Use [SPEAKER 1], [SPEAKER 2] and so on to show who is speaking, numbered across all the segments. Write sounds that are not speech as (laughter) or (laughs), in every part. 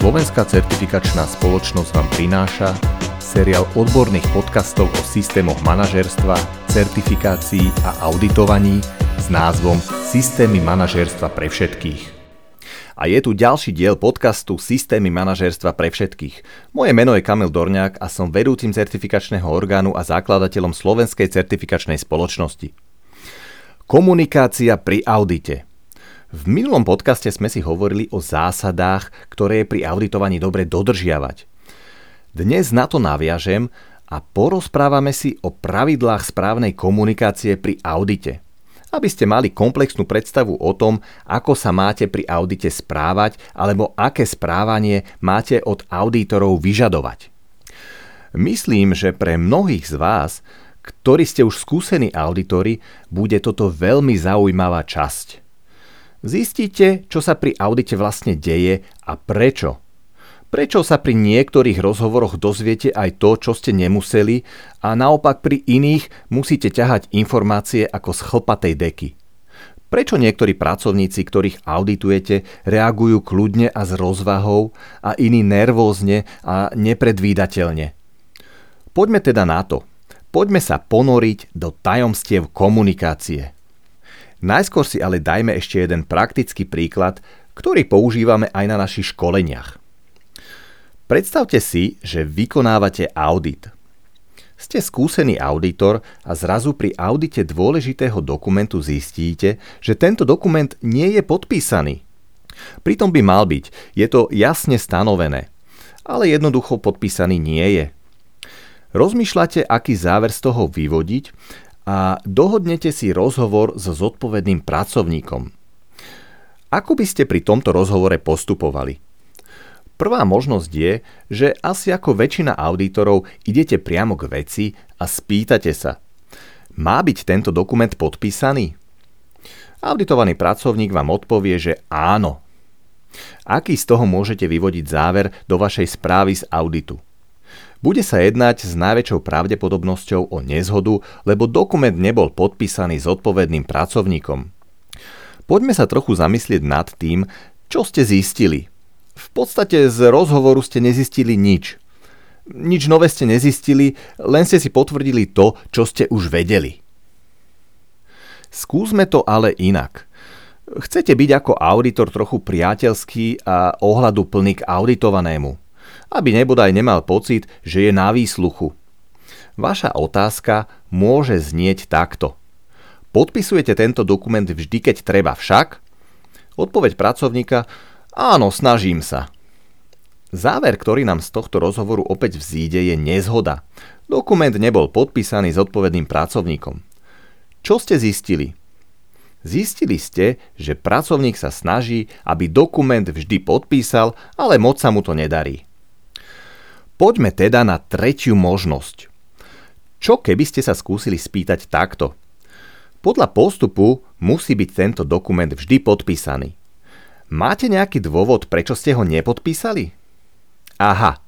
[SPEAKER 1] Slovenská certifikačná spoločnosť vám prináša seriál odborných podcastov o systémoch manažerstva, certifikácií a auditovaní s názvom Systémy manažerstva pre všetkých. A je tu ďalší diel podcastu Systémy manažerstva pre všetkých. Moje meno je Kamil Dorňák a som vedúcim certifikačného orgánu a zakladateľom Slovenskej certifikačnej spoločnosti. Komunikácia pri audite – v minulom podcaste sme si hovorili o zásadách, ktoré je pri auditovaní dobre dodržiavať. Dnes na to naviažem a porozprávame si o pravidlách správnej komunikácie pri audite. Aby ste mali komplexnú predstavu o tom, ako sa máte pri audite správať alebo aké správanie máte od auditorov vyžadovať. Myslím, že pre mnohých z vás, ktorí ste už skúsení auditori, bude toto veľmi zaujímavá časť. Zistíte, čo sa pri audite vlastne deje a prečo. Prečo sa pri niektorých rozhovoroch dozviete aj to, čo ste nemuseli a naopak pri iných musíte ťahať informácie ako z chlpatej deky. Prečo niektorí pracovníci, ktorých auditujete, reagujú kľudne a s rozvahou a iní nervózne a nepredvídateľne? Poďme teda na to. Poďme sa ponoriť do tajomstiev komunikácie. Najskôr si ale dajme ešte jeden praktický príklad, ktorý používame aj na našich školeniach. Predstavte si, že vykonávate audit. Ste skúsený auditor a zrazu pri audite dôležitého dokumentu zistíte, že tento dokument nie je podpísaný. Pritom by mal byť, je to jasne stanovené, ale jednoducho podpísaný nie je. Rozmýšľate, aký záver z toho vyvodiť a dohodnete si rozhovor so zodpovedným pracovníkom. Ako by ste pri tomto rozhovore postupovali? Prvá možnosť je, že asi ako väčšina auditorov idete priamo k veci a spýtate sa. Má byť tento dokument podpísaný? Auditovaný pracovník vám odpovie, že áno. Aký z toho môžete vyvodiť záver do vašej správy z auditu? Bude sa jednať s najväčšou pravdepodobnosťou o nezhodu, lebo dokument nebol podpísaný s odpovedným pracovníkom. Poďme sa trochu zamyslieť nad tým, čo ste zistili. V podstate z rozhovoru ste nezistili nič. Nič nové ste nezistili, len ste si potvrdili to, čo ste už vedeli. Skúsme to ale inak. Chcete byť ako auditor trochu priateľský a ohľadu plný k auditovanému aby nebodaj nemal pocit, že je na výsluchu. Vaša otázka môže znieť takto. Podpisujete tento dokument vždy, keď treba však? Odpoveď pracovníka Áno, snažím sa. Záver, ktorý nám z tohto rozhovoru opäť vzíde, je nezhoda. Dokument nebol podpísaný s odpovedným pracovníkom. Čo ste zistili? Zistili ste, že pracovník sa snaží, aby dokument vždy podpísal, ale moc sa mu to nedarí. Poďme teda na tretiu možnosť. Čo keby ste sa skúsili spýtať takto? Podľa postupu musí byť tento dokument vždy podpísaný. Máte nejaký dôvod, prečo ste ho nepodpísali? Aha,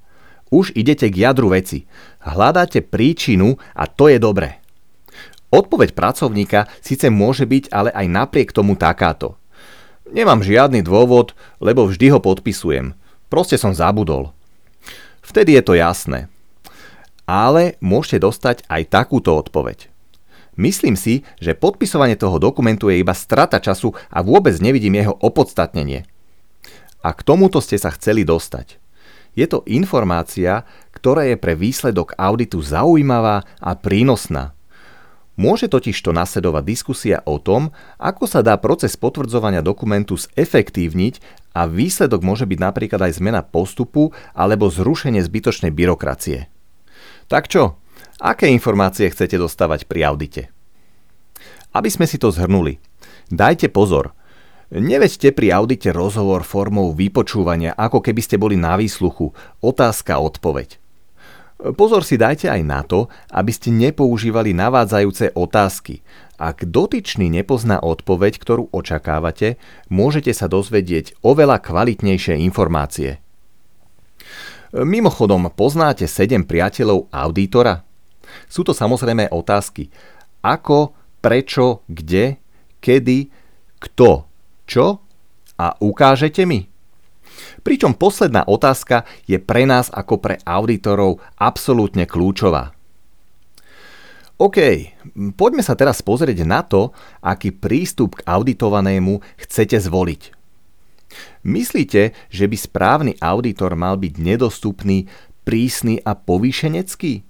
[SPEAKER 1] už idete k jadru veci. Hľadáte príčinu a to je dobré. Odpoveď pracovníka síce môže byť ale aj napriek tomu takáto. Nemám žiadny dôvod, lebo vždy ho podpisujem. Proste som zabudol. Vtedy je to jasné. Ale môžete dostať aj takúto odpoveď. Myslím si, že podpisovanie toho dokumentu je iba strata času a vôbec nevidím jeho opodstatnenie. A k tomuto ste sa chceli dostať. Je to informácia, ktorá je pre výsledok auditu zaujímavá a prínosná. Môže totiž to nasledovať diskusia o tom, ako sa dá proces potvrdzovania dokumentu zefektívniť a výsledok môže byť napríklad aj zmena postupu alebo zrušenie zbytočnej byrokracie. Tak čo? Aké informácie chcete dostávať pri audite? Aby sme si to zhrnuli. Dajte pozor. Neveďte pri audite rozhovor formou vypočúvania, ako keby ste boli na výsluchu. Otázka, odpoveď. Pozor si dajte aj na to, aby ste nepoužívali navádzajúce otázky. Ak dotyčný nepozná odpoveď, ktorú očakávate, môžete sa dozvedieť oveľa kvalitnejšie informácie. Mimochodom, poznáte 7 priateľov auditora? Sú to samozrejme otázky. Ako, prečo, kde, kedy, kto, čo a ukážete mi? Pričom posledná otázka je pre nás ako pre auditorov absolútne kľúčová. OK, poďme sa teraz pozrieť na to, aký prístup k auditovanému chcete zvoliť. Myslíte, že by správny auditor mal byť nedostupný, prísny a povýšenecký?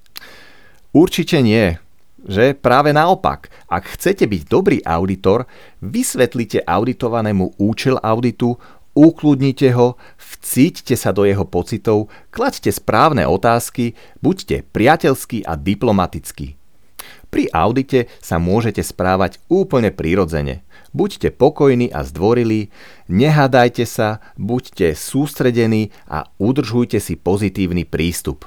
[SPEAKER 1] Určite nie. Že práve naopak, ak chcete byť dobrý auditor, vysvetlite auditovanému účel auditu, ukludnite ho, vcíťte sa do jeho pocitov, klaďte správne otázky, buďte priateľskí a diplomatickí. Pri audite sa môžete správať úplne prirodzene. Buďte pokojní a zdvorilí, nehádajte sa, buďte sústredení a udržujte si pozitívny prístup.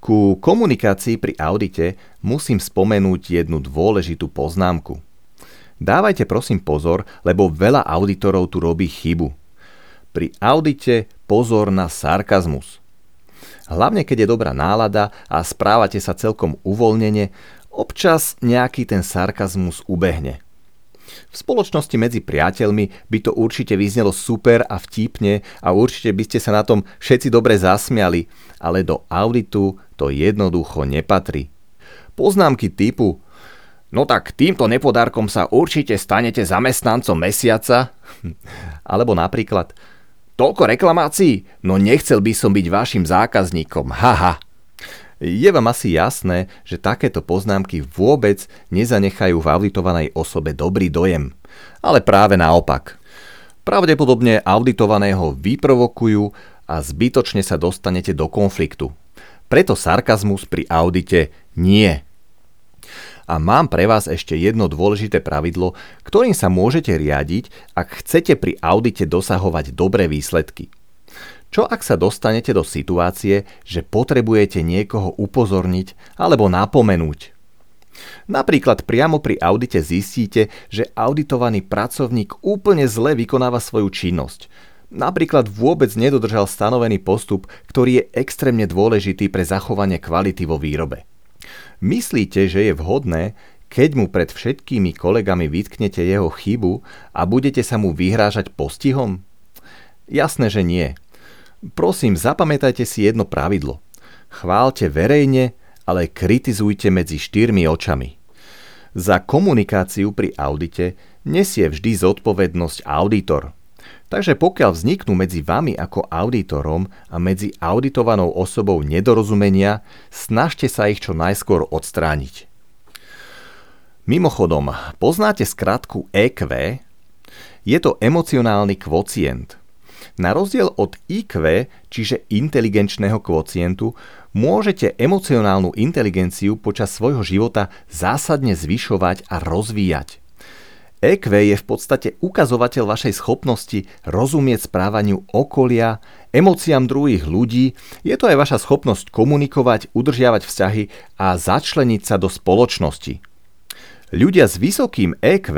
[SPEAKER 1] Ku komunikácii pri audite musím spomenúť jednu dôležitú poznámku. Dávajte prosím pozor, lebo veľa auditorov tu robí chybu. Pri audite pozor na sarkazmus. Hlavne keď je dobrá nálada a správate sa celkom uvoľnene, občas nejaký ten sarkazmus ubehne. V spoločnosti medzi priateľmi by to určite vyznelo super a vtipne a určite by ste sa na tom všetci dobre zasmiali, ale do auditu to jednoducho nepatrí. Poznámky typu No tak týmto nepodárkom sa určite stanete zamestnancom mesiaca. (laughs) Alebo napríklad Toľko reklamácií? No nechcel by som byť vašim zákazníkom. Haha. Je vám asi jasné, že takéto poznámky vôbec nezanechajú v auditovanej osobe dobrý dojem. Ale práve naopak. Pravdepodobne auditovaného vyprovokujú a zbytočne sa dostanete do konfliktu. Preto sarkazmus pri audite nie. A mám pre vás ešte jedno dôležité pravidlo, ktorým sa môžete riadiť, ak chcete pri audite dosahovať dobré výsledky. Čo ak sa dostanete do situácie, že potrebujete niekoho upozorniť alebo napomenúť? Napríklad priamo pri audite zistíte, že auditovaný pracovník úplne zle vykonáva svoju činnosť. Napríklad vôbec nedodržal stanovený postup, ktorý je extrémne dôležitý pre zachovanie kvality vo výrobe. Myslíte, že je vhodné, keď mu pred všetkými kolegami vytknete jeho chybu a budete sa mu vyhrážať postihom? Jasné, že nie. Prosím, zapamätajte si jedno pravidlo. Chválte verejne, ale kritizujte medzi štyrmi očami. Za komunikáciu pri audite nesie vždy zodpovednosť auditor. Takže pokiaľ vzniknú medzi vami ako auditorom a medzi auditovanou osobou nedorozumenia, snažte sa ich čo najskôr odstrániť. Mimochodom, poznáte skratku EQ? Je to emocionálny kvocient – na rozdiel od IQ, čiže inteligenčného kvocientu, môžete emocionálnu inteligenciu počas svojho života zásadne zvyšovať a rozvíjať. EQ je v podstate ukazovateľ vašej schopnosti rozumieť správaniu okolia, emóciám druhých ľudí, je to aj vaša schopnosť komunikovať, udržiavať vzťahy a začleniť sa do spoločnosti. Ľudia s vysokým EQ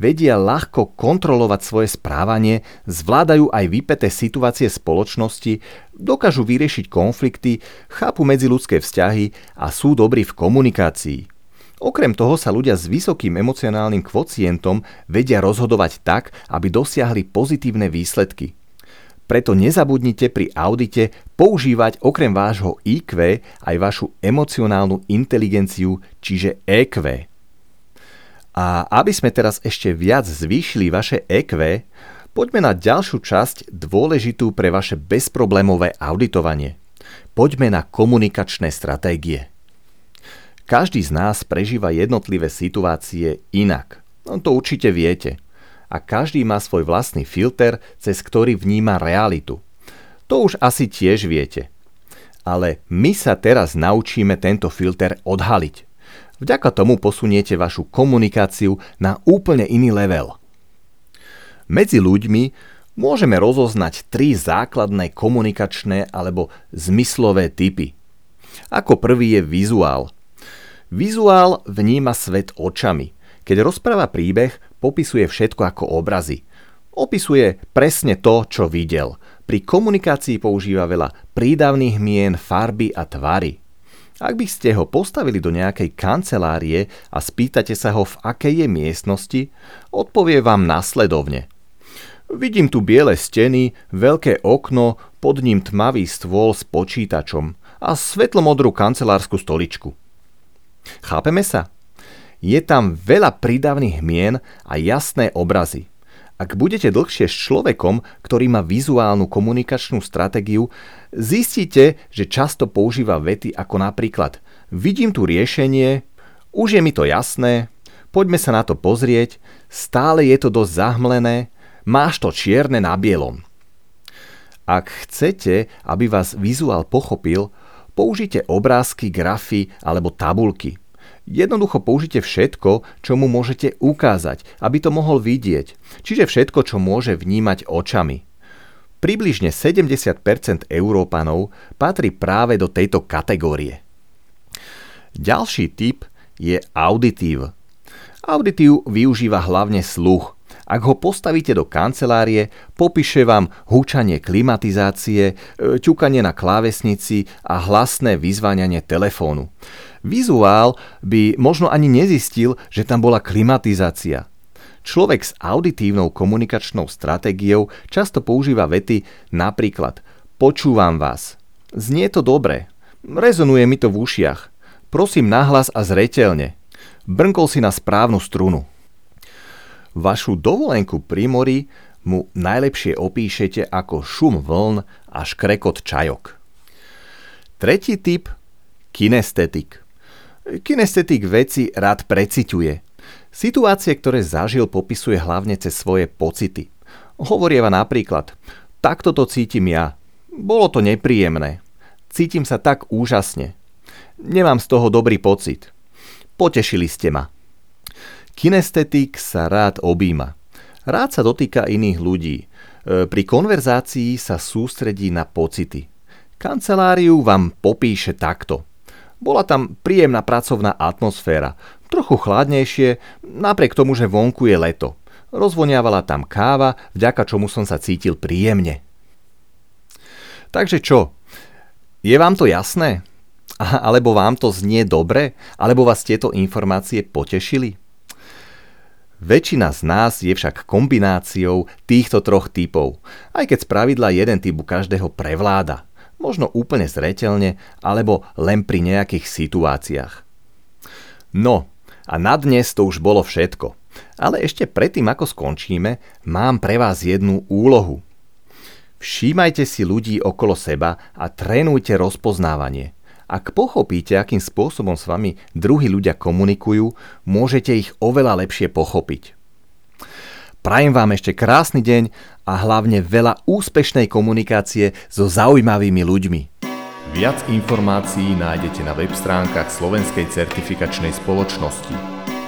[SPEAKER 1] vedia ľahko kontrolovať svoje správanie, zvládajú aj vypeté situácie spoločnosti, dokážu vyriešiť konflikty, chápu medziludské vzťahy a sú dobrí v komunikácii. Okrem toho sa ľudia s vysokým emocionálnym kvocientom vedia rozhodovať tak, aby dosiahli pozitívne výsledky. Preto nezabudnite pri audite používať okrem vášho IQ aj vašu emocionálnu inteligenciu, čiže EQ. A aby sme teraz ešte viac zvýšili vaše EQ, poďme na ďalšiu časť dôležitú pre vaše bezproblémové auditovanie. Poďme na komunikačné stratégie. Každý z nás prežíva jednotlivé situácie inak. No to určite viete. A každý má svoj vlastný filter, cez ktorý vníma realitu. To už asi tiež viete. Ale my sa teraz naučíme tento filter odhaliť. Vďaka tomu posuniete vašu komunikáciu na úplne iný level. Medzi ľuďmi môžeme rozoznať tri základné komunikačné alebo zmyslové typy. Ako prvý je vizuál. Vizuál vníma svet očami. Keď rozpráva príbeh, popisuje všetko ako obrazy. Opisuje presne to, čo videl. Pri komunikácii používa veľa prídavných mien, farby a tvary. Ak by ste ho postavili do nejakej kancelárie a spýtate sa ho, v akej je miestnosti, odpovie vám nasledovne. Vidím tu biele steny, veľké okno, pod ním tmavý stôl s počítačom a svetlomodrú kancelárskú stoličku. Chápeme sa? Je tam veľa prídavných mien a jasné obrazy. Ak budete dlhšie s človekom, ktorý má vizuálnu komunikačnú stratégiu, zistíte, že často používa vety ako napríklad Vidím tu riešenie, už je mi to jasné, poďme sa na to pozrieť, stále je to dosť zahmlené, máš to čierne na bielom. Ak chcete, aby vás vizuál pochopil, použite obrázky, grafy alebo tabulky. Jednoducho použite všetko, čo mu môžete ukázať, aby to mohol vidieť, čiže všetko, čo môže vnímať očami. Približne 70% Európanov patrí práve do tejto kategórie. Ďalší typ je auditív. Auditív využíva hlavne sluch. Ak ho postavíte do kancelárie, popíše vám húčanie klimatizácie, e, ťukanie na klávesnici a hlasné vyzváňanie telefónu. Vizuál by možno ani nezistil, že tam bola klimatizácia. Človek s auditívnou komunikačnou stratégiou často používa vety napríklad Počúvam vás. Znie to dobre. Rezonuje mi to v ušiach. Prosím nahlas a zretelne. Brnkol si na správnu strunu. Vašu dovolenku pri mori mu najlepšie opíšete ako šum vln a škrekot čajok. Tretí typ – kinestetik. Kinestetik veci rád preciťuje. Situácie, ktoré zažil, popisuje hlavne cez svoje pocity. Hovorieva napríklad, takto to cítim ja. Bolo to nepríjemné. Cítim sa tak úžasne. Nemám z toho dobrý pocit. Potešili ste ma. Kinestetik sa rád objíma. Rád sa dotýka iných ľudí. E, pri konverzácii sa sústredí na pocity. Kanceláriu vám popíše takto – bola tam príjemná pracovná atmosféra, trochu chladnejšie, napriek tomu, že vonku je leto. Rozvoniavala tam káva, vďaka čomu som sa cítil príjemne. Takže čo? Je vám to jasné? Alebo vám to znie dobre? Alebo vás tieto informácie potešili? Väčšina z nás je však kombináciou týchto troch typov, aj keď z pravidla jeden typ u každého prevláda možno úplne zretelne, alebo len pri nejakých situáciách. No, a na dnes to už bolo všetko. Ale ešte predtým, ako skončíme, mám pre vás jednu úlohu. Všímajte si ľudí okolo seba a trénujte rozpoznávanie. Ak pochopíte, akým spôsobom s vami druhí ľudia komunikujú, môžete ich oveľa lepšie pochopiť. Prajem vám ešte krásny deň a hlavne veľa úspešnej komunikácie so zaujímavými ľuďmi.
[SPEAKER 2] Viac informácií nájdete na web stránkach Slovenskej certifikačnej spoločnosti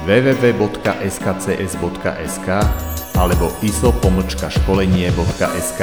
[SPEAKER 2] www.skcs.sk alebo iso-školenie.sk.